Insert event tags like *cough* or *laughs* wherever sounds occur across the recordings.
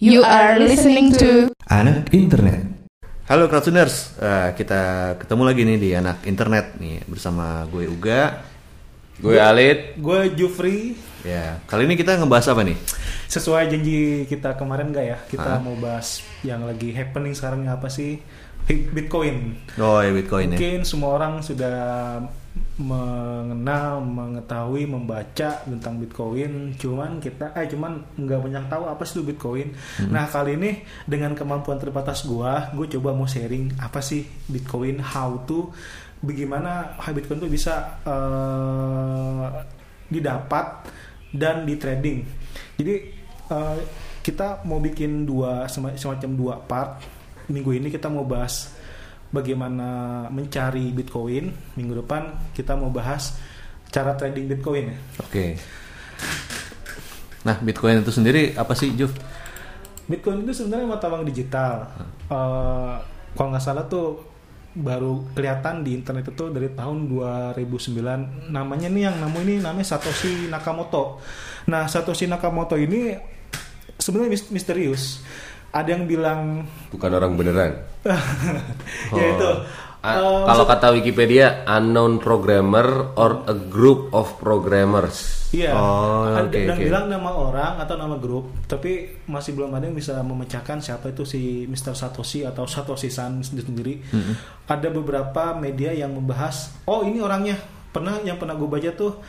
You are listening to Anak Internet. Halo Crowdtuners, Eh, kita ketemu lagi nih di Anak Internet nih bersama gue Uga. Gue Alit. Gue Jufri. Ya, kali ini kita ngebahas apa nih? Sesuai janji kita kemarin gak ya? Kita Hah? mau bahas yang lagi happening sekarang apa sih? Bitcoin. Oh ya Bitcoin ya. Mungkin semua orang sudah mengenal, mengetahui, membaca tentang Bitcoin. Cuman kita, eh cuman nggak banyak tahu apa sih itu Bitcoin. Nah kali ini dengan kemampuan terbatas gua, gue coba mau sharing apa sih Bitcoin, how to, bagaimana Bitcoin itu bisa eh, didapat dan di trading. Jadi eh, kita mau bikin dua sema- semacam dua part. Minggu ini kita mau bahas bagaimana mencari Bitcoin. Minggu depan kita mau bahas cara trading Bitcoin ya. Oke. Nah, Bitcoin itu sendiri apa sih, Juf? Bitcoin itu sebenarnya mata uang digital. Eh, kalau nggak salah tuh baru kelihatan di internet itu dari tahun 2009. Namanya nih yang namu ini namanya Satoshi Nakamoto. Nah, Satoshi Nakamoto ini sebenarnya mis- misterius. Ada yang bilang Bukan orang beneran. *laughs* yaitu A- eh, kalau kata Wikipedia, unknown programmer or a group of programmers. Iya, Oh, ada oke, yang oke. bilang nama orang atau nama grup, tapi masih belum ada yang bisa memecahkan siapa itu si Mr. Satoshi atau Satoshi San itu sendiri. Ada beberapa media yang membahas, oh ini orangnya. Pernah yang pernah gue baca tuh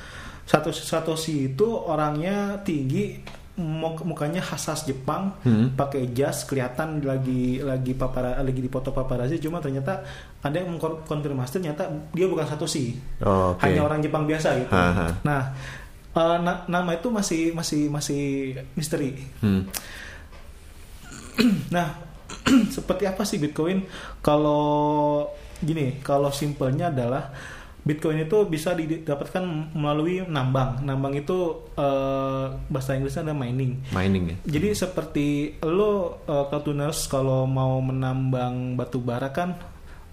Satoshi Satoshi itu orangnya tinggi, mukanya khas Jepang, Hmm. pakai jas, kelihatan lagi lagi papara lagi dipoto paparazzi, cuma ternyata ada yang mengkonfirmasi ternyata dia bukan Satoshi Oh, oke. hanya orang Jepang biasa gitu. Ha, ha. Nah, eh, na- nama itu masih masih masih misteri. Hmm. *clears throat* Nah, *clears throat* seperti apa sih Bitcoin? Kalau gini, kalau simpelnya adalah Bitcoin itu bisa didapatkan melalui nambang. Nambang itu eh, bahasa Inggrisnya ada mining. Mining ya. Jadi seperti lo uh, Cartooners kalau mau menambang batu bara kan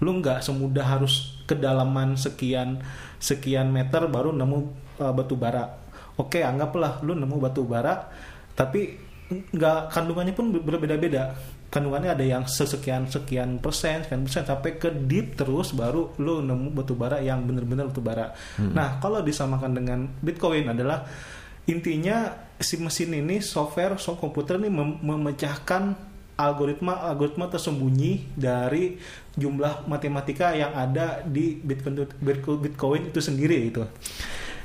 lo nggak semudah harus kedalaman sekian sekian meter baru nemu uh, batu bara. Oke, anggaplah lo nemu batu bara tapi nggak kandungannya pun ber- berbeda-beda. Kandungannya ada yang sesekian sekian persen, sekian persen sampai ke deep terus baru lo nemu batu bara yang benar-benar batu bara. Nah, kalau disamakan dengan Bitcoin adalah intinya si mesin ini software so komputer ini mem- memecahkan algoritma algoritma tersembunyi dari jumlah matematika yang ada di Bitcoin Bitcoin, itu sendiri itu.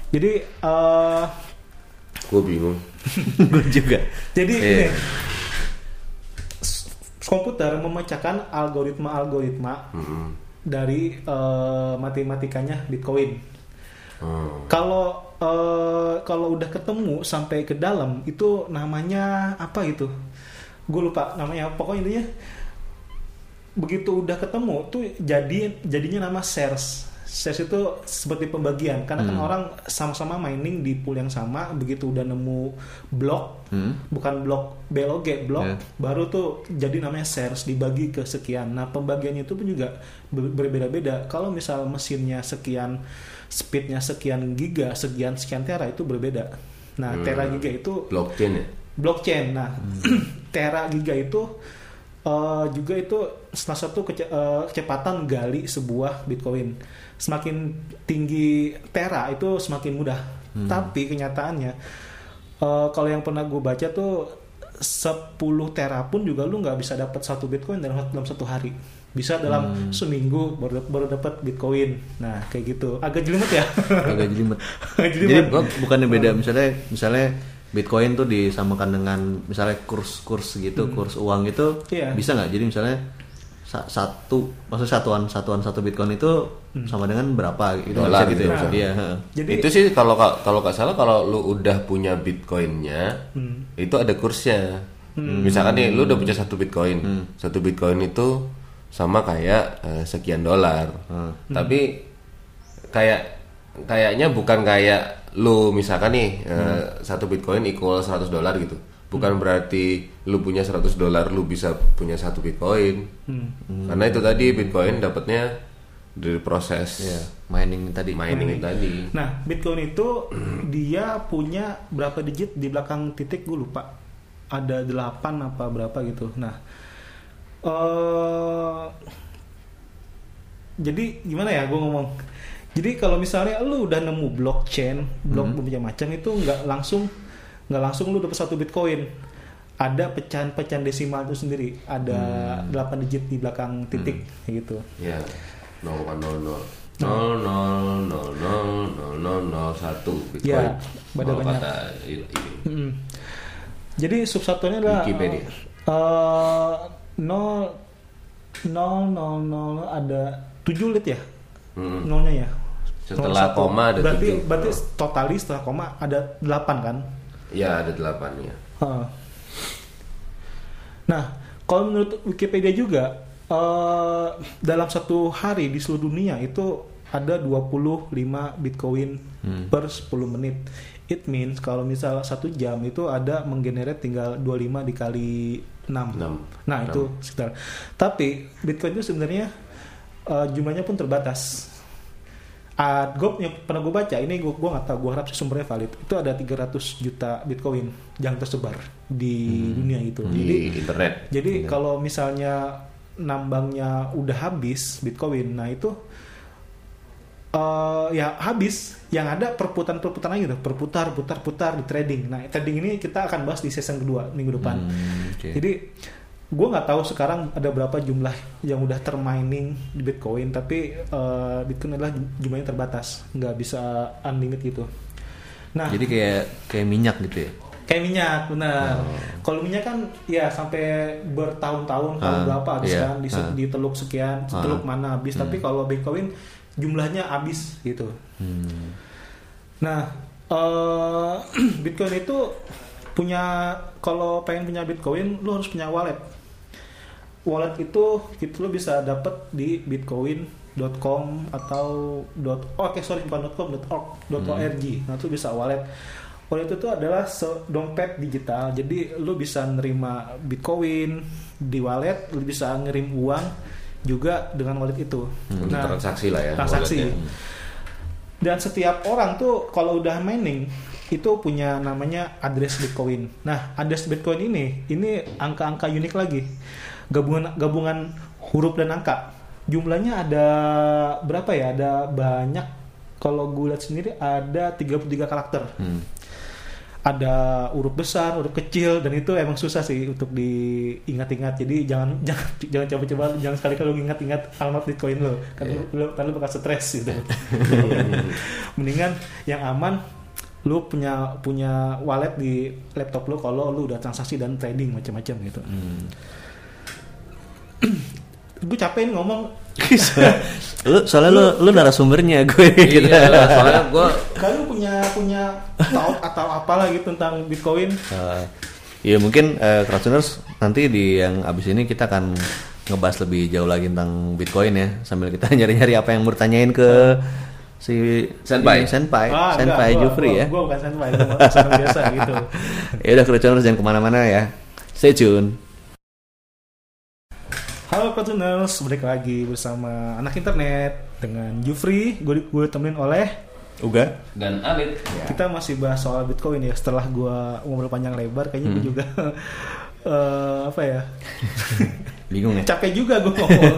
Jadi eh, Gue bingung. *laughs* gue juga. jadi Iya. ini, komputer memecahkan algoritma-algoritma Mm-mm. dari eh, matematikanya Bitcoin. Hmm. Kalau kalau udah ketemu sampai ke dalam itu namanya apa itu? Gue lupa namanya. Pokoknya intinya begitu udah ketemu tuh jadi jadinya nama shares. Shares itu seperti pembagian karena kan orang sama-sama mining di pool yang sama begitu udah nemu blok Hmm. bukan blok BLOG blok Ya. baru tuh jadi namanya shares dibagi ke sekian. Nah pembagiannya itu pun juga ber- berbeda-beda. Kalau misal mesinnya sekian, speednya sekian giga, sekian sekian tera itu berbeda. Nah tera giga itu Blockchain ya? blockchain. Nah *clears throat* tera giga itu eh, juga itu salah satu kece- eh, kecepatan gali sebuah bitcoin. Semakin tinggi tera itu semakin mudah. Tapi kenyataannya eh, kalau yang pernah gue baca tuh 10 tera pun juga lu nggak bisa dapat satu bitcoin dalam dalam satu hari. Bisa dalam seminggu baru baru dapat bitcoin. Nah kayak gitu. Agak jelimet ya. Agak jelimet. *laughs* Jadi bukannya beda misalnya misalnya Bitcoin tuh disamakan dengan misalnya kurs-kurs gitu, kurs uang itu Iya. bisa nggak? Jadi misalnya sa- satu maksudnya satuan satuan satu Bitcoin itu sama dengan berapa gitu. Dolar bisa gitu gitu ya? Iya, heeh. Jadi itu sih kalau kalau nggak salah kalau lu udah punya bitcoinnya Hmm. itu ada kursnya. Misalkan nih lu udah punya satu bitcoin. Satu bitcoin itu sama kayak eh, sekian dolar. Tapi kayak kayaknya bukan kayak lu misalkan nih eh, satu bitcoin equal 100 dolar gitu bukan berarti lu punya 100 dolar lu bisa punya satu bitcoin karena itu tadi bitcoin dapatnya dari proses Iya, mining tadi. mining itu tadi Nah, Bitcoin itu dia punya berapa digit di belakang titik gue lupa. ada 8 apa berapa gitu. Nah, eh jadi gimana ya gue ngomong jadi kalau misalnya lu udah nemu blockchain blok Hmm. macam itu nggak langsung nggak langsung lu dapat satu bitcoin ada pecahan-pecahan desimal itu sendiri ada Hmm. 8 digit di belakang titik kayak gitu Ya, 0,00 nol nol nol nol nol nol nol satu Bitcoin. Ya, pada banyak. kata ini, ini. Mm. jadi subsatuannya adalah Wikipedia. eh, nol nol nol nol ada 7 lit ya Hmm. nolnya ya Setelah 01. koma ada berarti tujuh. berarti Oh. totali setelah koma ada 8 kan Ya ada delapan ya. Heeh. Nah, kalau menurut Wikipedia juga eh, dalam satu hari di seluruh dunia itu ada 25 Bitcoin per 10 menit. It means kalau misal satu jam itu ada menggenerate tinggal 25 dikali 6. Enam. Nah, Enam. itu sekitar. Tapi Bitcoin itu sebenarnya eh, jumlahnya pun terbatas. Ah, gue yang pernah gue baca ini gue gue nggak tahu gue harap sih sumbernya valid. Itu ada 300 juta bitcoin yang tersebar di dunia itu. Di jadi internet. jadi kalau misalnya nambangnya udah habis bitcoin nah itu eh ya habis. Yang ada perputaran-perputaran lagi tuh perputar putar putar di trading. Nah trading ini kita akan bahas di season kedua minggu depan. Hmm, oke. jadi gue nggak tahu sekarang ada berapa jumlah yang udah termining di Bitcoin, tapi eh, Bitcoin adalah jumlahnya terbatas, nggak bisa unlimited gitu. Nah, Jadi kayak kayak minyak gitu ya. kayak minyak, benar. Kalau minyak kan ya sampai bertahun-tahun, tahun Ah, berapa habis iya. kan, di, Ah. di teluk sekian, Ah. teluk mana habis. Tapi Hmm. kalau Bitcoin jumlahnya habis gitu. Hmm. Nah, eh, *clears throat* Bitcoin itu punya kalau pengen punya Bitcoin, lu harus punya wallet. Wallet itu itu lu bisa dapat di bitcoin.com atau dot oh, oke sorry bukan .com .org .org. Nah, itu bisa wallet. Wallet itu adalah dompet digital. Jadi lu bisa nerima Bitcoin di wallet, lu bisa ngirim uang juga dengan wallet itu. Untuk Nah, transaksi lah ya. transaksi. walletnya. Dan setiap orang tuh kalau udah mining itu punya namanya address Bitcoin. Nah, address Bitcoin ini ini angka-angka unik lagi. Gabungan gabungan huruf dan angka. Jumlahnya ada berapa ya? Ada banyak. Kalau gue lihat sendiri ada 33 karakter. Hmm. Ada huruf besar, huruf kecil dan itu emang susah sih untuk diingat-ingat. Jadi jangan *laughs* jangan jangan coba-coba jangan sekali-kali lu ingat-ingat alamat Bitcoin lo. Kan Iya. lu, kan lu bakal stres gitu. *laughs* *laughs* Mendingan yang aman lu punya punya wallet di laptop lu kalau lu udah transaksi dan trading macam-macam gitu. Hmm. *clears throat* Gue capek nih ngomong. *laughs* lu soalnya lu lu narasumbernya gue gitu. Iya, lah, soalnya gue Kan lu punya punya tahu atau apalah gitu tentang Bitcoin. Eh, ya mungkin uh, Crowdtuners nanti di yang abis ini kita akan ngebahas lebih jauh lagi tentang Bitcoin ya sambil kita *laughs* nyari-nyari apa yang mau ditanyain ke si Senpai. ini, Senpai, Ah, Senpai enggak, Jufri gua- ya. Gua bukan senpai, gua orang biasa gitu. *laughs* ya udah Crowdtuners jangan ke mana-mana ya. Stay tune. Halo Cartooners, balik lagi bersama anak internet dengan Jufri. Gue gue temenin oleh Uga. dan Alit. kita masih bahas soal Bitcoin ya. Setelah gue ngobrol panjang lebar, kayaknya gue juga *laughs* eh, apa ya *laughs* Bingung ya. capek juga gue *laughs* ngomong.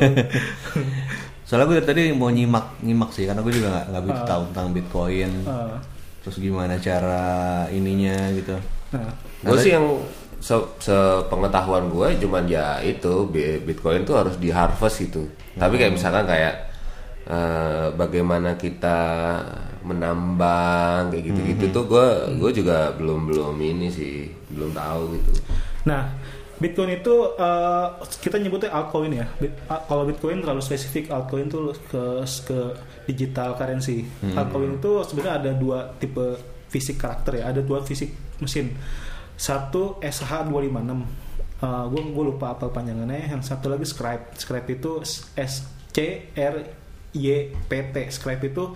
Soalnya gue dari tadi mau nyimak nyimak sih karena gue juga nggak begitu Ah. tahu tentang Bitcoin. Eh, Terus gimana cara ininya gitu. nah, Gue sih yang se sepengetahuan gue cuman ya itu bi- Bitcoin tuh harus di harvest gitu. Tapi kayak misalkan kayak eh, bagaimana kita menambang kayak gitu-gitu tuh gue gue juga belum belum ini sih belum tahu gitu. nah Bitcoin itu eh, kita nyebutnya altcoin ya. Bit- ah, kalau Bitcoin terlalu spesifik, altcoin itu ke ke digital currency. Altcoin itu sebenarnya ada dua tipe fisik karakter ya. Ada dua fisik mesin. Satu SH256. gue gue lupa apa panjangannya. Yang satu lagi Scribe. Scribe itu S C R Y P T. Scribe itu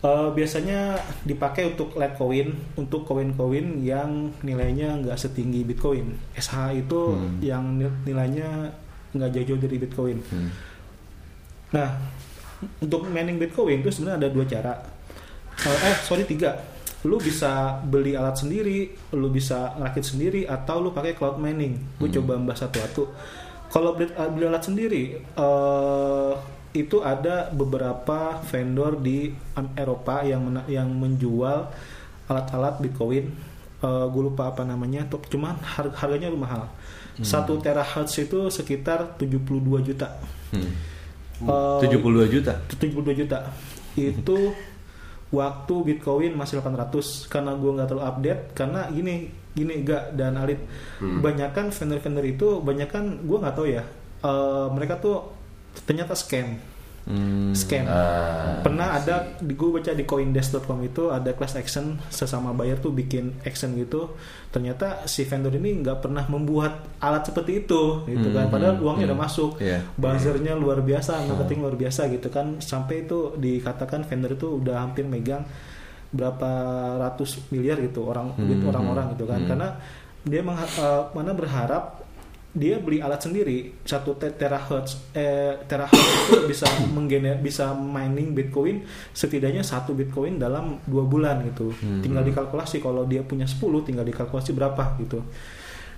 Eh, biasanya dipakai untuk Litecoin, untuk koin-koin yang nilainya nggak setinggi Bitcoin. SH itu yang nil- nilainya nggak jauh-jauh dari Bitcoin. Nah, untuk mining Bitcoin itu sebenarnya ada dua cara. Eh, eh, sorry tiga. Lu bisa beli alat sendiri, lu bisa ngerakit sendiri atau lu pakai cloud mining. Gue coba bahas satu-satu. Kalau beli, beli alat sendiri, eh, itu ada beberapa vendor di Eropa yang mena- yang menjual alat-alat Bitcoin. Eh, gue lupa apa namanya, tuh cuman har- harganya mahal. Satu terahertz itu sekitar 72 juta. Hmm. Eh, 72 juta. 72 juta itu waktu Bitcoin masih 800 karena gue nggak terlalu update karena gini gini gak dan Alit. Banyakan vendor-vendor itu banyakan gue nggak tahu ya eh, mereka tuh ternyata scam Hmm. scam Ah, pernah ada di gue baca di coindesk.com itu ada class action sesama buyer tuh bikin action gitu ternyata si vendor ini nggak pernah membuat alat seperti itu gitu kan Hmm, padahal hmm, uangnya hmm. udah masuk Iya. buzzernya luar biasa marketing luar biasa gitu kan sampai itu dikatakan vendor itu udah hampir megang berapa ratus miliar gitu orang Hmm, duit orang-orang gitu kan hmm. karena dia mengha- eh, mana berharap dia beli alat sendiri satu te- terahertz eh terahertz itu *coughs* bisa menggener bisa mining bitcoin setidaknya satu bitcoin dalam dua bulan gitu. Hmm. tinggal dikalkulasi kalau dia punya 10 tinggal dikalkulasi berapa gitu.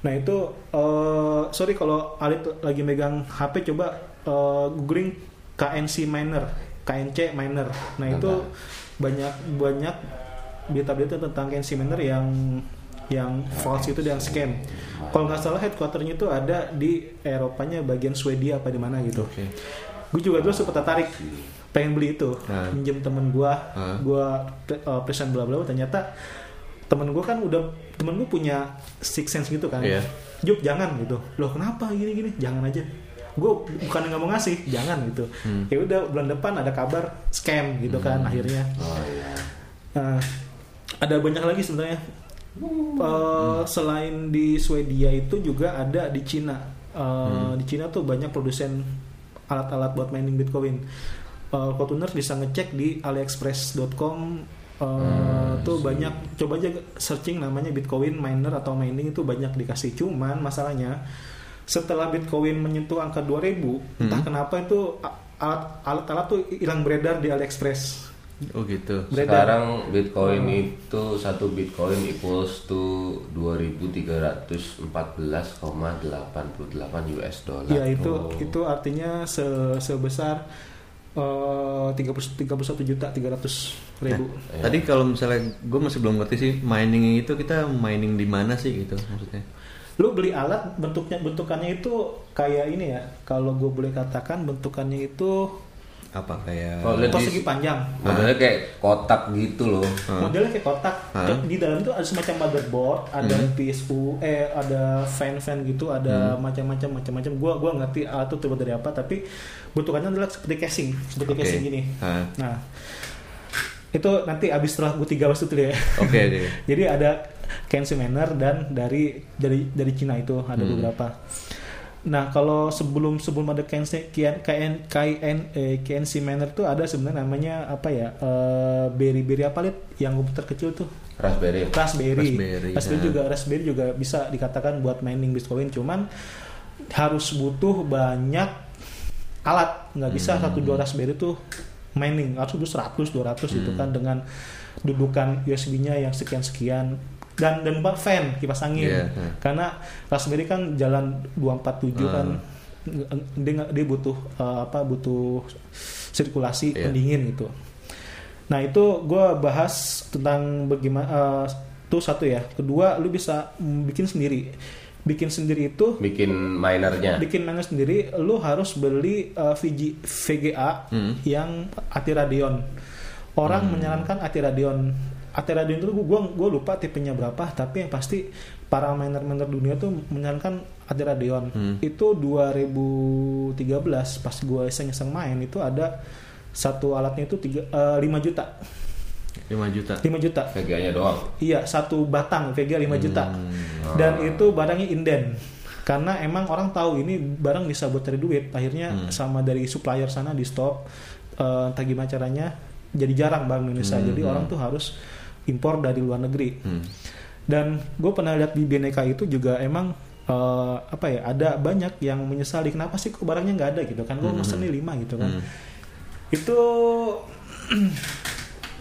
Nah itu eh, sorry kalau Alit lagi megang HP coba eh, googling KNC miner KNC miner. Nah itu banyak banyak berita-berita tentang KNC miner yang yang false itu yang scam. Kalau nggak salah headquarternya itu ada di Eropanya bagian Swedia apa di mana gitu. Oke. Gue juga dulu sempat tertarik pengen beli itu, Ah. minjem temen gue, Ah. gue uh, present bla bla bla. ternyata temen gue kan udah temen gue punya six sense gitu kan. Juk jangan gitu. Loh kenapa gini gini? Jangan aja. Gue bukan nggak mau ngasih, jangan gitu. Hmm. Ya udah bulan depan ada kabar scam gitu kan akhirnya. oh iya. Nah, ada banyak lagi sebenarnya. Eh, Selain di Swedia itu juga ada di Cina. Eh, Di Cina tuh banyak produsen alat-alat buat mining Bitcoin. Uh, Kotuners bisa ngecek di aliexpress.com eh, tuh banyak coba aja searching namanya Bitcoin miner atau mining itu banyak dikasih. Cuman masalahnya setelah Bitcoin menyentuh angka 2000 entah kenapa itu alat-alat tuh hilang beredar di AliExpress Oh gitu. beredar Sekarang Bitcoin itu satu Bitcoin equals to 2314,88 US dollar. Ya itu itu artinya se- sebesar eh, tiga puluh tiga puluh satu juta tiga ratus ribu. Iya. Tadi kalau misalnya gue masih belum ngerti sih mining itu kita mining di mana sih gitu maksudnya? Lu beli alat bentuknya bentukannya itu kayak ini ya. Kalau gue boleh katakan bentukannya itu Apa kayak Oh, lihat di- persegi panjang. Modelnya kayak kotak gitu loh. Modelnya kayak kotak. Hah? Di dalam itu ada semacam motherboard, ada PSU, eh ada fan-fan gitu, ada macam-macam macam-macam. Gua gua ngerti alat itu terbuat dari apa, tapi bentukannya adalah seperti casing, seperti Oke. casing gini. Hah. Nah, itu nanti abis setelah gue tiga waktu itu ya. Oke oke. *laughs* Jadi ada Kenshi Manor dan dari dari dari Cina itu ada Hmm. beberapa. Nah kalau sebelum sebelum ada Kenshi KN KN KN eh, Kenshi Manor tuh ada sebenarnya namanya apa ya eh, berry berry apa lihat yang komputer kecil tuh. Raspberry. Raspberry. Raspberry, Raspberry nah. juga Raspberry juga bisa dikatakan buat mining Bitcoin cuman harus butuh banyak alat. Nggak bisa satu dua Raspberry tuh mining. Harus butuh 100 200 itu kan dengan dudukan USB-nya yang sekian sekian dan dan fan kipas angin Iya, hmm. karena Raspberry kan jalan 247 kan dia nggak- dia butuh eh, apa butuh sirkulasi Iya. pendingin gitu Nah itu gue bahas tentang bagaimana eh, itu satu ya. Kedua lu bisa bikin sendiri. Bikin sendiri itu Bikin minernya. bikin mana sendiri lu harus beli eh, VG, VGA Hmm. yang Atiradion. Orang menyarankan Atiradion. Atiradion itu gue gua lupa tipenya berapa tapi yang pasti para miner-miner dunia tuh menyarankan Atiradion. Hmm. Itu 2013 pas gue iseng-iseng main itu ada satu alatnya itu tiga, eh, 5 juta. 5 juta. 5 juta. VGA-nya doang. Iya, satu batang VGA 5 juta. Hmm. Dan itu barangnya inden. Karena emang orang tahu ini barang bisa buat cari duit. Akhirnya Hmm. sama dari supplier sana di stop. Eh, entah gimana caranya. Jadi jarang barang Indonesia. Hmm, Jadi hmm. orang tuh harus impor dari luar negeri. Hmm. Dan gue pernah lihat di BNK itu juga emang eh, apa ya ada banyak yang menyesali kenapa sih kok barangnya nggak ada gitu kan gue Hmm. mesen nih lima gitu kan Hmm. itu *clears throat*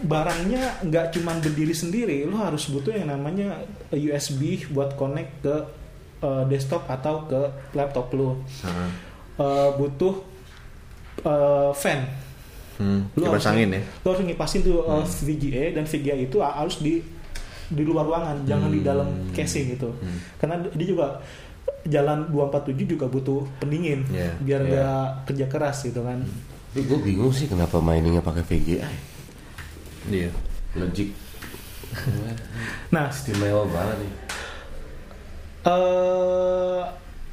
barangnya nggak cuman berdiri sendiri, lo harus butuh yang namanya USB buat connect ke uh, desktop atau ke laptop lo. Uh, butuh uh, fan. Hmm, Lu kipas harus- angin ya. Lo harus ngipasin tuh uh, VGA dan VGA itu harus di di luar ruangan, jangan di dalam casing gitu. Karena dia juga jalan 247 juga butuh pendingin Iya, biar iya. nggak kerja keras gitu kan. Tapi gue bingung sih kenapa miningnya pakai VGA. ya? Iya. Logic Nah, istimewa banget nih. eh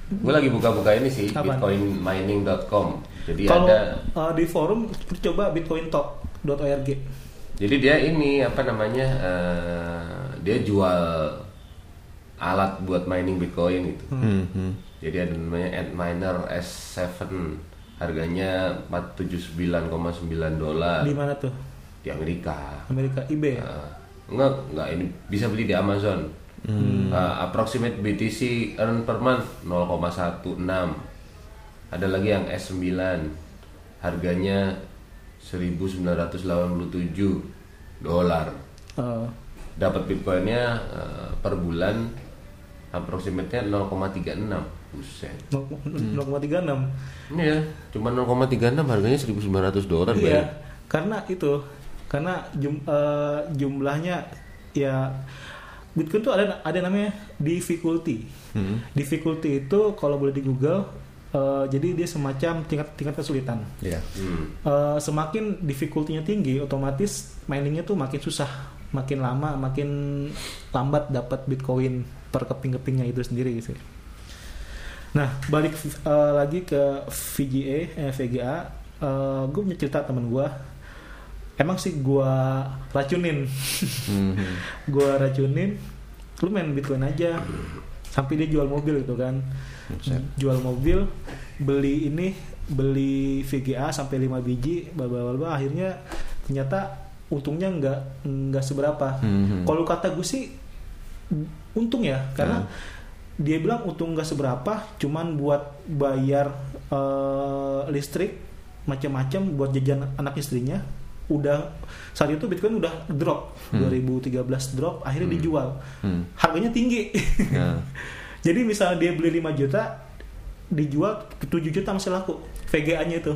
Gue lagi buka-buka ini sih bitcoinmining.com. Jadi kalau ada uh, di forum coba bitcointalk.org. Jadi dia ini apa namanya? eh, dia jual alat buat mining Bitcoin gitu. Hmm, hmm. Jadi ada namanya Antminer S7 harganya 479,9 dolar Di mana tuh? di Amerika. Amerika eBay. Eh, enggak, enggak ini bisa beli di Amazon. Eh, approximate BTC earn per month 0,16. Ada lagi yang S9 harganya 1987 dolar. Eh, Dapat Bitcoinnya eh, per bulan approximate-nya 0,36. Buset. 0,36. Ini ya, cuma 0,36 harganya 1900 dolar Iya, karena itu karena jum- eh, jumlahnya ya Bitcoin tuh ada ada namanya difficulty. Hmm. Difficulty itu kalau boleh di Google eh, jadi dia semacam tingkat tingkat kesulitan. Iya. Hmm. Eh, semakin difficulty-nya tinggi, otomatis miningnya tuh makin susah, makin lama, makin lambat dapat Bitcoin per keping-kepingnya itu sendiri gitu. Nah, balik eh, lagi ke VGA, eh, VGA, gue punya cerita temen gue. Emang sih gue racunin, *laughs* Hmm, hmm. gue racunin, lu main Bitcoin aja, sampai dia jual mobil gitu kan, jual mobil, beli ini, beli VGA sampai 5 biji, bla. akhirnya ternyata untungnya nggak nggak seberapa. Hmm. Kalau kata gue sih untung ya, karena dia bilang untung nggak seberapa, cuman buat bayar eh, listrik macam-macam buat jajan anak istrinya udah saat itu Bitcoin udah drop. 2013 drop akhirnya dijual. Hmm. harganya tinggi. Nah. *laughs* jadi misalnya dia beli 5 juta dijual ke 7 juta masih laku. VGA-nya itu.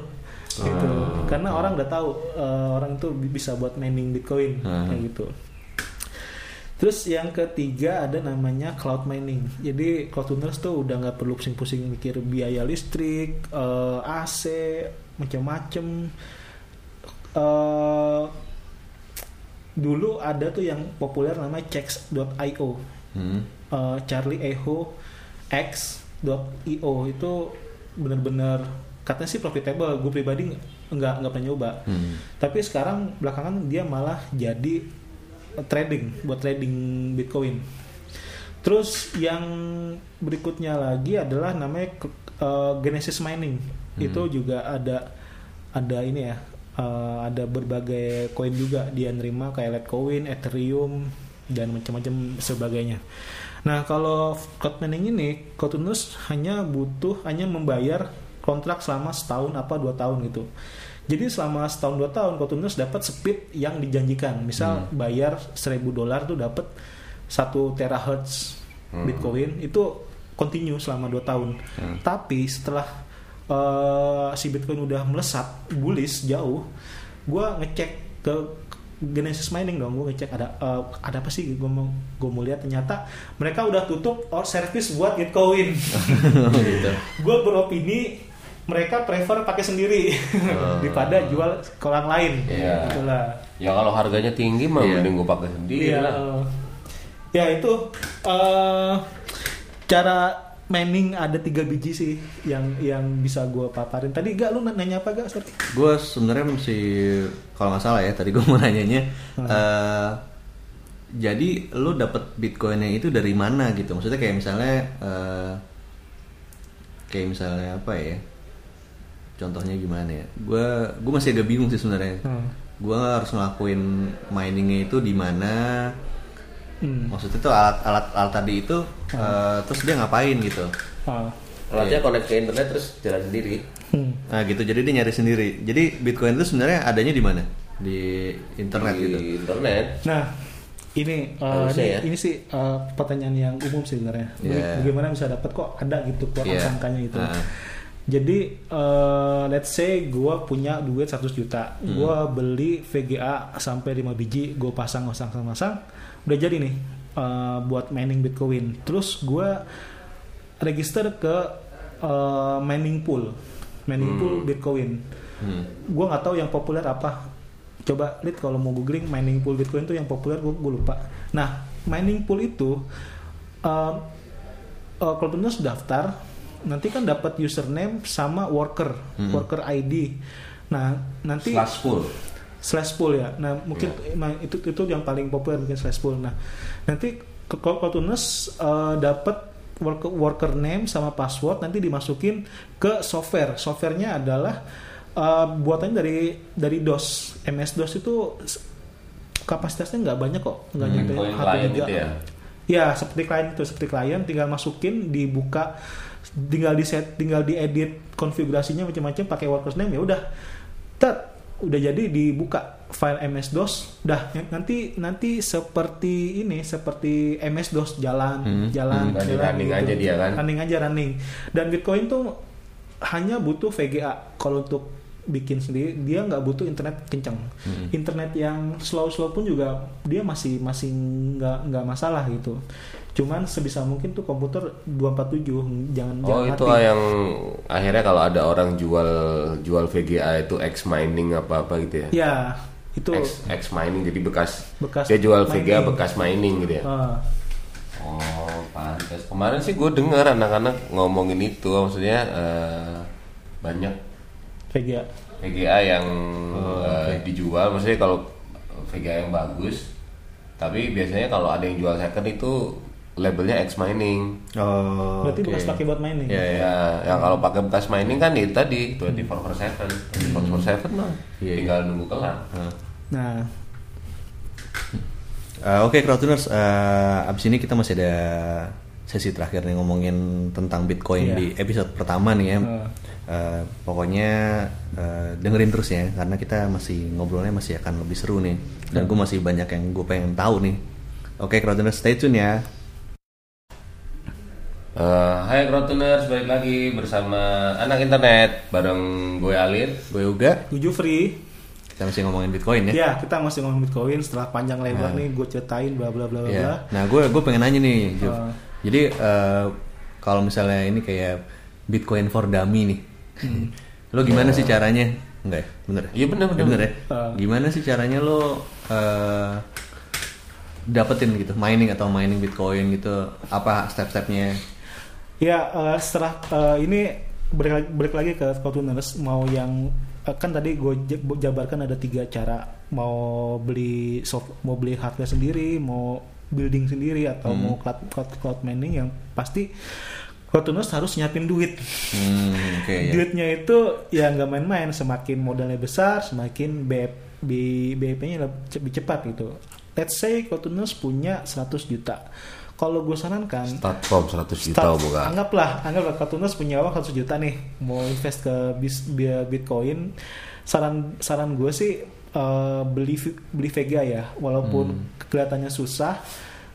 Gitu. Karena orang udah tahu eh, orang itu bi- bisa buat mining Bitcoin. Hmm. kayak gitu. Terus yang ketiga ada namanya cloud mining. Jadi cloud owners tuh udah nggak perlu pusing-pusing mikir biaya listrik eh, AC macam-macam eh dulu ada tuh yang populer namanya checks.io Hmm. eh, Charlie Echo X.io itu bener-bener katanya sih profitable. Gue pribadi nggak nggak pernah nyoba. Hmm. tapi sekarang belakangan dia malah jadi trading buat trading Bitcoin. Terus yang berikutnya lagi adalah namanya eh, Genesis Mining. Itu juga ada ada ini ya eh, ada berbagai koin juga dia nerima kayak Litecoin, Ethereum dan macam-macam sebagainya. Nah kalau cloud mining ini, Cloudunus hanya butuh hanya membayar kontrak selama setahun apa dua tahun gitu. Jadi selama setahun dua tahun Cloudunus dapat speed yang dijanjikan. Misal bayar 1000 dolar tuh dapat 1 terahertz Bitcoin itu continue selama dua tahun. Tapi setelah eh, si Bitcoin udah melesat bullish jauh, gua ngecek ke Genesis Mining dong, gue ngecek ada eh, ada apa sih, gue mau gue mau lihat ternyata mereka udah tutup or service buat Bitcoin. *laughs* gitu. gue beropini mereka prefer pakai sendiri *laughs* daripada jual ke orang lain. Iya. Itulah. Ya kalau harganya tinggi mah Iya. mending gue pakai sendiri Iya. lah. ya itu eh, cara mining ada tiga biji sih yang yang bisa gue paparin. Tadi gak lu nanya apa gak? Sorry. Gue sebenarnya masih kalau nggak salah ya tadi gue mau *laughs* nanyanya. eh, jadi lu dapet bitcoinnya itu dari mana gitu? Maksudnya kayak misalnya eh, kayak misalnya apa ya? Contohnya gimana ya? Gue gue masih agak bingung sih sebenarnya. Hmm. Gue harus ngelakuin miningnya itu di mana? Hmm. Maksudnya tuh alat alat alat tadi itu eh, terus dia ngapain gitu? Ah. Alatnya connect ke internet terus jalan sendiri. Hmm. Nah gitu, jadi dia nyari sendiri. Jadi Bitcoin itu sebenarnya adanya di mana? di internet di gitu. internet Nah, ini uh, ini, ya. ini sih uh, pertanyaan yang umum sih sebenarnya. Yeah. Bagaimana bisa dapat kok ada gitu kok Yeah. angka-angkanya gitu. Ah. Jadi uh, let's say gue punya duit 100 juta, Hmm. gue beli VGA sampai 5 biji, gue pasang pasang pasang pasang, udah jadi nih uh, buat mining Bitcoin. Terus gue register ke uh, mining pool, mining pool Bitcoin. Hmm. gue nggak tahu yang populer apa. Coba lihat kalau mau googling mining pool bitcoin tuh yang populer gue lupa. Nah mining pool itu uh, uh, kalau benar daftar nanti kan dapat username sama worker worker ID nah nanti slash pool slash pool ya. Nah mungkin emang itu itu yang paling populer mungkin slash pool. Nah nanti Tunes uh, dapat worker, worker name sama password nanti dimasukin ke software. Softwarenya adalah uh, buatannya dari dari DOS. MS DOS itu kapasitasnya nggak banyak kok, nggak nyampe Bitcoin HP juga. itu ya Ya seperti klien itu seperti klien tinggal masukin dibuka tinggal di set tinggal diedit konfigurasinya macam-macam pakai workers name ya udah tet udah jadi dibuka file MS DOS. Udah ya, nanti nanti seperti ini seperti MS DOS jalan jalan Hmm, jalan running aja dia kan? running aja running. Dan Bitcoin tuh hanya butuh VGA kalau untuk bikin sendiri. Dia nggak butuh internet kencang internet yang slow slow pun juga dia masih masih nggak nggak masalah gitu cuman sebisa mungkin tuh komputer 247 jangan oh jangan itu mati. yang akhirnya kalau ada orang jual jual VGA itu X mining apa apa gitu ya? Ya itu X, X mining jadi bekas, Bekas dia jual VGA mining. bekas mining gitu ya? Ah, oh pantas kemarin sih gue dengar anak-anak ngomongin itu maksudnya eh, banyak VGA VGA yang eh, dijual. Maksudnya kalau VGA yang bagus tapi biasanya kalau ada yang jual second itu labelnya X mining Oh. berarti oke. bekas pakai buat mining Iya, iya. Ya, yang kalau pakai bekas mining kan itu tadi 24 per 7 24 per 7 mah Iya, tinggal nunggu kelar nah Eh, Oke, Crowdtuners, eh abis ini kita masih ada sesi terakhir nih ngomongin tentang Bitcoin Iya. di episode pertama nih ya. Eh. Eh, pokoknya eh, dengerin terus ya, karena kita masih ngobrolnya masih akan lebih seru nih. Dan gue masih banyak yang gue pengen tahu nih. Oke, Crowdtuners, stay tune ya. Eh, Hai Crowdtuners, balik lagi bersama anak internet bareng gue Alir Gue juga, tujuh free kita masih ngomongin Bitcoin ya. ya kita masih ngomong Bitcoin setelah panjang lebar nih gue ceritain bla bla bla bla bla Iya. Nah, gue gue pengen nanya nih, Juf. Ah. Jadi eh, kalau misalnya ini kayak Bitcoin for Dummy nih, *laughs* lo gimana sih caranya? Enggak ya, bener? ya? Iya, bener, bener. bener ya. Ah. Gimana sih caranya lo eh, dapetin gitu, mining atau mining Bitcoin gitu? Apa step-stepnya? Ya eh, setelah eh, ini balik, lagi- balik lagi ke Fortuners mau yang eh, kan tadi gue jabarkan ada tiga cara. Mau beli soft mau beli hardware sendiri mau building sendiri atau mau cloud, cloud cloud mining yang pasti Fortuners harus nyiapin duit. Hmm, oke ya. duitnya itu ya nggak main-main. Semakin modalnya besar semakin BEP, BEP-nya lebih cepat gitu. Let's say Fortuners punya 100 juta kalau gue sarankan Start from 100 juta Start- bukan Anggaplah, anggaplah Kartunas punya uang 100 juta nih, mau invest ke bis, bi- Bitcoin. Saran saran gue sih eh, beli beli Vega ya, walaupun Hmm. kelihatannya susah,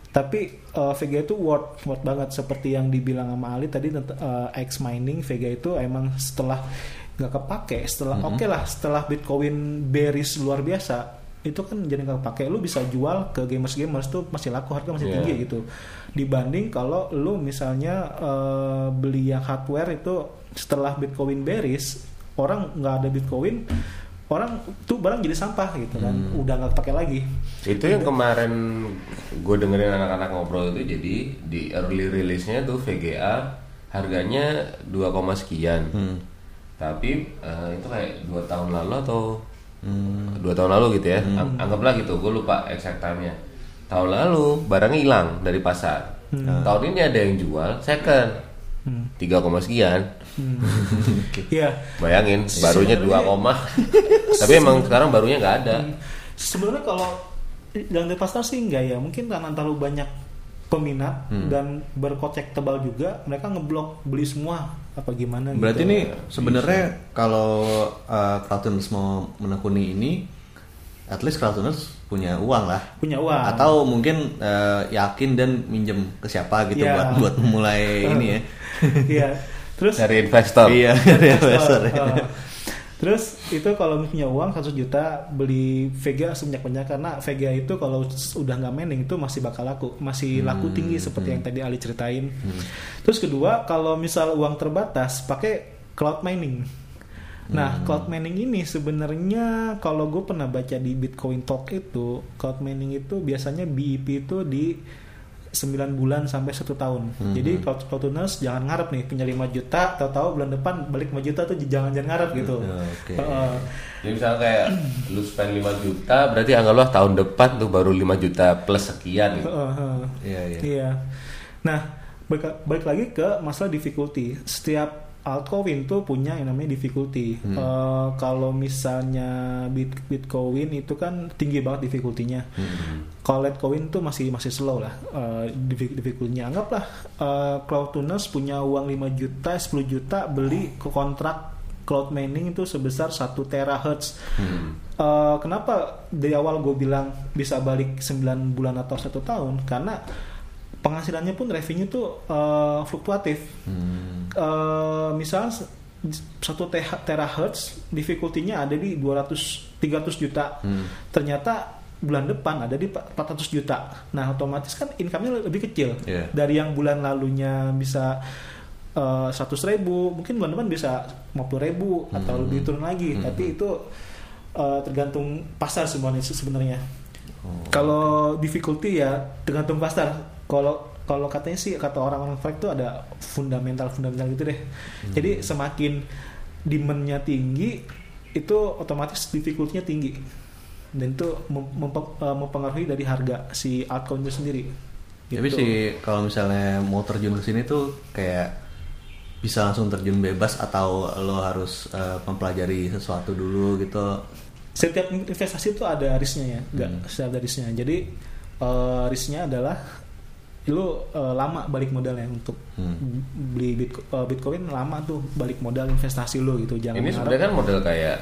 tapi eh, Vega itu worth worth banget seperti yang dibilang sama Ali tadi tentang eh, X mining Vega itu emang setelah nggak kepake, setelah Hmm. oke lah setelah Bitcoin bearish luar biasa itu kan jadi nggak kepake. Lu bisa jual ke gamers gamers tuh masih laku harga masih Iya. tinggi gitu. Dibanding kalau lu misalnya eh, beli yang hardware itu setelah Bitcoin bearish orang nggak ada Bitcoin orang tuh barang jadi sampah gitu kan. Hmm. udah nggak pakai lagi. Itu yang kemarin gue dengerin anak-anak ngobrol itu. Jadi di early release-nya tuh VGA harganya 2, sekian. Hmm. tapi eh, itu kayak dua tahun lalu atau dua tahun lalu gitu ya. Ang- anggaplah gitu gue lupa exact time-nya. Tahun lalu barangnya hilang dari pasar. Tahun ini ada yang jual second. Tiga koma sekian. *laughs* Ya bayangin barunya dua koma. *laughs* Tapi emang sekarang barunya nggak ada. Sebenarnya kalau di pasar sih enggak ya. Mungkin karena terlalu banyak peminat Hmm. dan berkocek tebal juga mereka ngeblok beli semua apa gimana Berarti gitu. nih sebenarnya kalau uh, Crowdtuners mau menekuni ini at least crowdtuners punya uang lah punya uang atau mungkin eh, yakin dan minjem ke siapa gitu Iya. buat buat memulai ini ya *laughs* iya terus dari investor iya *laughs* dari investor ya. Oh. Terus itu kalau punya uang 100 juta beli Vega sebanyak-banyak. Karena Vega itu kalau udah nggak mining itu masih bakal laku, masih laku tinggi seperti yang tadi Ali ceritain. Terus kedua kalau misal uang terbatas pakai cloud mining. Nah, cloud mining ini sebenarnya kalau gue pernah baca di Bitcoin Talk itu, cloud mining itu biasanya BIP itu di 9 bulan sampai satu tahun. Jadi cloud cloudtuners jangan ngarep nih punya 5 juta, tahu-tahu bulan depan balik 5 juta tuh jangan jangan ngarep gitu. Ya, Oke. Heeh. Jadi misalnya kayak *clears throat* lu spend 5 juta berarti anggaplah tahun depan tuh baru 5 juta plus sekian gitu. Heeh, heeh. Iya iya. Iya. Nah, balik, balik lagi ke masalah difficulty. Setiap altcoin tuh punya yang namanya difficulty. Eh, kalau misalnya Bit- Bitcoin itu kan tinggi banget difficulty-nya. Kalau Litecoin tuh masih masih slow lah diffi- difficulty-nya. Anggaplah eh, Cloudtuners punya uang 5 juta, 10 juta beli ke kontrak cloud mining itu sebesar 1 terahertz. Eh, kenapa dari awal gue bilang bisa balik 9 bulan atau satu tahun? Karena penghasilannya pun revenue tuh eh, fluktuatif. Hmm. Eh, misal satu terahertz difficulty-nya ada di 200 300 juta. Hmm. Ternyata bulan depan ada di 400 juta. Nah, otomatis kan income-nya lebih kecil. Iya. Dari yang bulan lalunya bisa eh, 100 ribu, mungkin bulan depan bisa 50 ribu atau Hmm. lebih turun lagi. Hmm. Tapi itu eh, tergantung pasar semuanya sebenarnya. Oh. Kalau difficulty ya tergantung pasar. Kalau kalau katanya sih kata orang-orang forex itu ada fundamental fundamental gitu deh. Hmm. Jadi semakin demandnya tinggi itu otomatis difficulty-nya tinggi dan itu eh, mempengaruhi dari harga si altcoin itu sendiri. Tapi Gitu. sih kalau misalnya mau terjun ke sini tuh kayak bisa langsung terjun bebas atau lo harus eh, mempelajari sesuatu dulu gitu. setiap investasi itu ada risknya ya, nggak Hmm. setiap ada risknya. Jadi eh, risknya adalah lu eh, lama balik modalnya untuk Hmm. beli Bitco- eh, Bitcoin lama tuh balik modal investasi lu gitu. Jangan Ini sebenarnya kan model kayak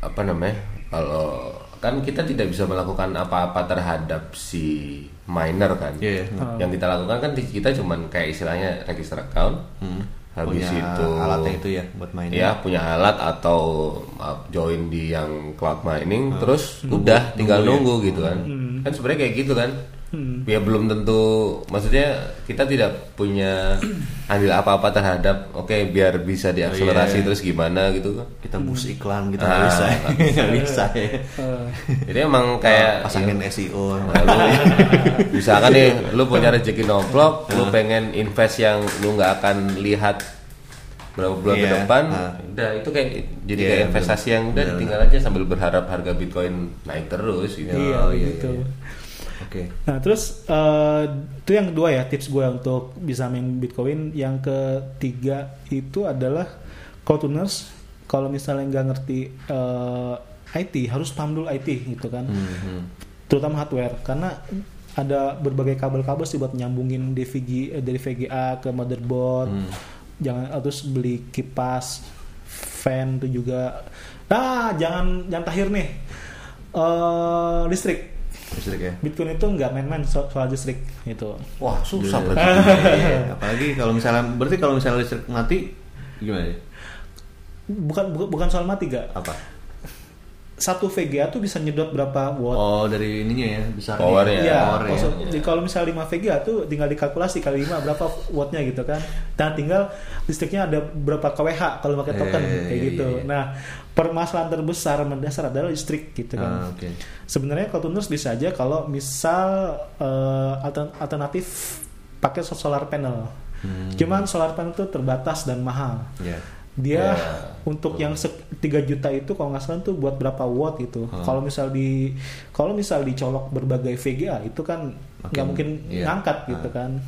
apa namanya? Kalau kan kita tidak bisa melakukan apa-apa terhadap si miner kan. Iya. Ah. Yang kita lakukan kan kita cuman kayak istilahnya register account. Hmm. Habis Punya itu alatnya itu ya buat main. ya punya alat atau uh, join di yang cloud mining Ah. terus udah tinggal nunggu ya. nunggu gitu kan kan sebenarnya kayak gitu kan ya belum tentu maksudnya kita tidak punya andil apa-apa terhadap oke biar bisa diakselerasi Oh, iya. terus gimana gitu kan Kita bus iklan gitu Ah, *laughs* bisa. nggak bisa ya. Eh, jadi emang kayak pasangin SEO. Nah, lu, misalkan nih lu punya rezeki nomplok lu pengen invest yang lu nggak akan lihat berapa bulan ke Iya, depan ah. udah itu kayak jadi Iya, kayak investasi yang udah Betul. tinggal aja sambil berharap harga bitcoin naik terus gitu iya, Oh, iya, gitu. iya. Oke. Nah terus eh, itu yang kedua ya tips gue untuk bisa main Bitcoin. Yang ketiga itu adalah cloud tuners. Kalau misalnya nggak ngerti eh, IT harus paham dulu IT gitu kan. Hmm. terutama hardware karena ada berbagai kabel-kabel sih buat nyambungin dari VG, eh, dari VGA ke motherboard Hmm. jangan terus beli kipas fan itu juga ah jangan jangan tahir nih Eh, listrik Listrik ya. Bitcoin itu nggak main-main so- soal listrik gitu wah susah Iya. berarti Iya, *laughs* Apalagi kalau misalnya berarti kalau misalnya listrik mati gimana ya? bukan bu- bukan soal mati gak Apa? Satu VGA tuh bisa nyedot berapa watt Oh dari ininya ya besar Powernya. Iya, powernya. maksud- jadi kalau misalnya 5 VGA tuh tinggal dikalkulasi kali 5 berapa wattnya gitu kan. Dan tinggal listriknya ada berapa kWh kalau pakai token Eh, kayak iya, gitu. iya, iya. Nah, permasalahan terbesar mendasar adalah listrik gitu Ah, kan. Oke. Sebenarnya kalau tuners bisa aja kalau misal altern- alternatif pakai solar panel. Hmm. Cuman solar panel itu terbatas dan mahal. Ya. Dia Ya, untuk yang se- 3 juta itu kalau nggak salah tuh buat berapa watt gitu. Hmm. Kalau misal di kalau misal dicolok berbagai VGA itu kan nggak mungkin iya. ngangkat gitu kan.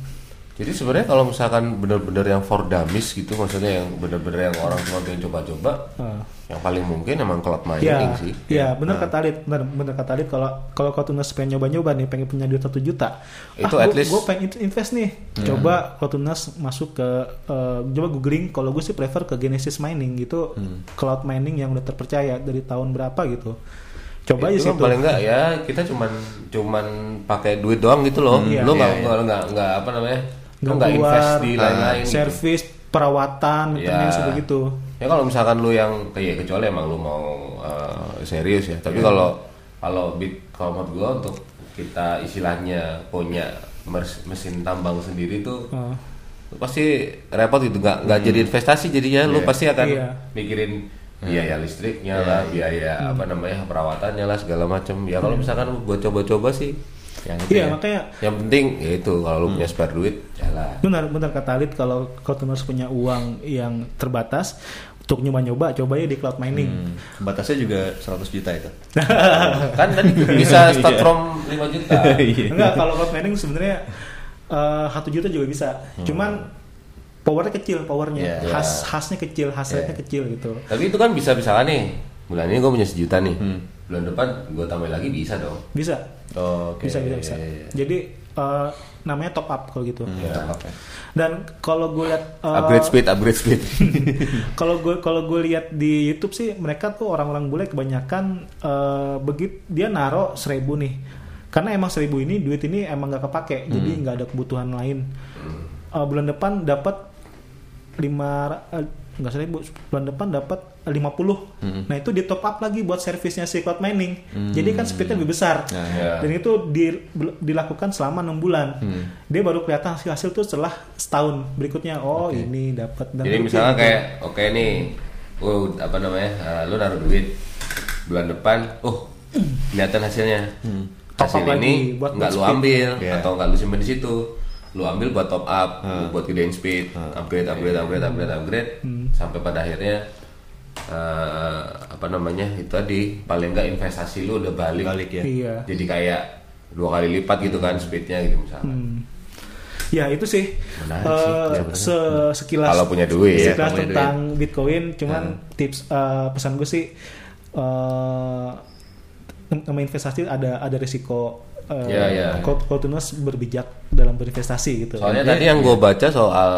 Jadi sebenarnya kalau misalkan bener-bener yang for dummies gitu maksudnya yang bener-bener yang orang cuma pengen coba-coba Ah. yang paling mungkin emang cloud mining Iya, sih iya benar Ah. kata Alit, benar benar kata Alit kalau kalau kau tunas pengen nyoba-nyoba nih, pengen punya duit satu juta, Itu ah, at gua- least- gua pengen in- invest nih, coba kau tunas masuk ke, eh, coba googling, kalau gue sih prefer ke Genesis Mining gitu, Hmm. cloud mining yang udah terpercaya dari tahun berapa gitu, Coba aja Itu sih kan tuh. paling enggak ya kita cuman cuman pakai duit doang gitu loh. Iya. lu nggak Iya, nggak nggak nggak apa namanya? Lu Nggak nggak invest keluar, di ah, lain-lain. gitu. Servis, perawatan, Ya. maintenance begitu. Ya kalau misalkan lu yang kayak kecuali emang lu mau uh, serius ya. Iya. Tapi kalau kalau bit kalau menurut gua untuk kita istilahnya punya mes- mesin tambang sendiri tuh lu pasti repot gitu nggak nggak jadi investasi jadinya lu pasti akan Iya. mikirin biaya listriknya lah biaya apa namanya perawatannya lah segala macam ya kalau misalkan buat coba-coba sih yang itu Iya, ya. makanya yang penting ya itu kalau lu punya spare duit jalan benar benar kata Alit kalau customers punya uang yang terbatas untuk nyoba-nyoba coba ya di cloud mining. Hmm, batasnya juga 100 juta itu. *laughs* kan tadi bisa start from 5 juta *laughs* Iya. *laughs* Enggak, kalau cloud mining sebenarnya eh, satu juta juga bisa. Cuman powernya kecil, powernya Iya. khas khasnya kecil, hasilnya Iya. kecil gitu. tapi itu kan bisa misalkan nih bulan ini gue punya sejuta nih Hmm. bulan depan gue tambahin lagi bisa dong Bisa, Oh, oke. bisa, bisa, bisa. Iya, iya. Jadi eh, namanya top up kalau gitu. Hmm, Ya. oke. Dan kalau gue lihat eh, upgrade speed upgrade speed *laughs* kalau gue kalau gue lihat di YouTube sih mereka tuh orang-orang bule kebanyakan eh begitu dia naro seribu nih karena emang seribu ini duit ini emang gak kepake jadi nggak ada kebutuhan lain Eh, bulan depan dapat lima nggak seribu bulan depan dapat 50 nah itu di top up lagi buat servisnya si cloud mining. Jadi kan speednya lebih besar. Nah, ya. dan itu di- dilakukan selama enam bulan. Dia baru kelihatan hasil hasil tuh setelah setahun berikutnya. Oh ini dapat dan Jadi rutin misalnya kayak oke nih, oh apa namanya, uh, lu naruh duit bulan depan, oh kelihatan hasilnya. Top Hasil up ini nggak lu ambil Iya. atau nggak lu simpen di situ, lu ambil buat top up, buat gedein speed, upgrade, upgrade, upgrade, upgrade, upgrade, sampai pada akhirnya uh, apa namanya itu tadi paling nggak investasi lu udah balik, Balik ya. iya jadi kayak dua kali lipat gitu kan speednya gitu misalnya. Hmm. Ya itu sih, Menarik eh, sih, se- sekilas Kalau punya duit, ya, sekilas kalau punya tentang Bitcoin. Cuman tips eh, pesan gue sih, eh nama investasi ada ada risiko. Eh, Ya, ya. Kalau kalau tunas berbijak dalam berinvestasi gitu. Soalnya tadi yang gue baca soal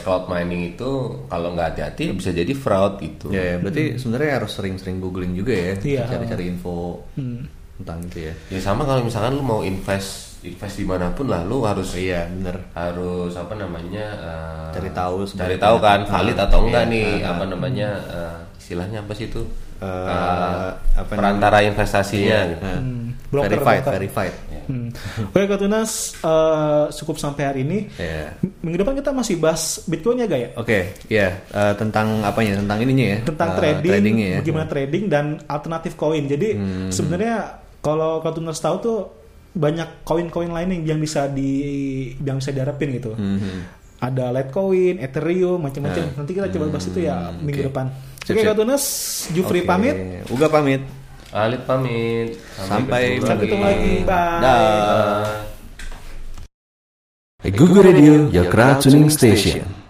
cloud mining itu kalau nggak hati-hati bisa jadi fraud gitu. Ya, ya, berarti sebenarnya harus sering-sering googling juga ya, Iya. cari-cari info Hmm. tentang itu ya. Ya sama kalau misalkan lu mau invest invest di mana pun lah, lu harus Iya, bener. harus apa namanya eh, Cari tahu cari tahu kan valid atau enggak Iya, nih ah, apa namanya eh, istilahnya apa sih itu Eh, Eh, apa perantara investasinya Iya, gitu. Hmm. Broker, verified, broker. verified. Hmm. Oke, Kak Tunas, eh, cukup sampai hari ini. Ya. Minggu depan kita masih bahas Bitcoin ya, gak ya? Oke, ya eh, tentang apanya? Tentang ininya ya. tentang eh, trading, tradingnya ya. bagaimana trading dan alternatif koin. Jadi Hmm. sebenarnya kalau Kartuners tahu tuh banyak koin-koin lain yang- bisa di yang bisa diharapin gitu. Mhm. Ada Litecoin, Ethereum, macam-macam. Nah. Nanti kita coba bahas itu ya Hmm, minggu oke. depan. Oke, sip. Kartuners, Jufri Oke, pamit. Uga pamit. Alit pamit. Sampai Sampai ketemu lagi. Bye. Bye. Google Radio, your crowd tuning station.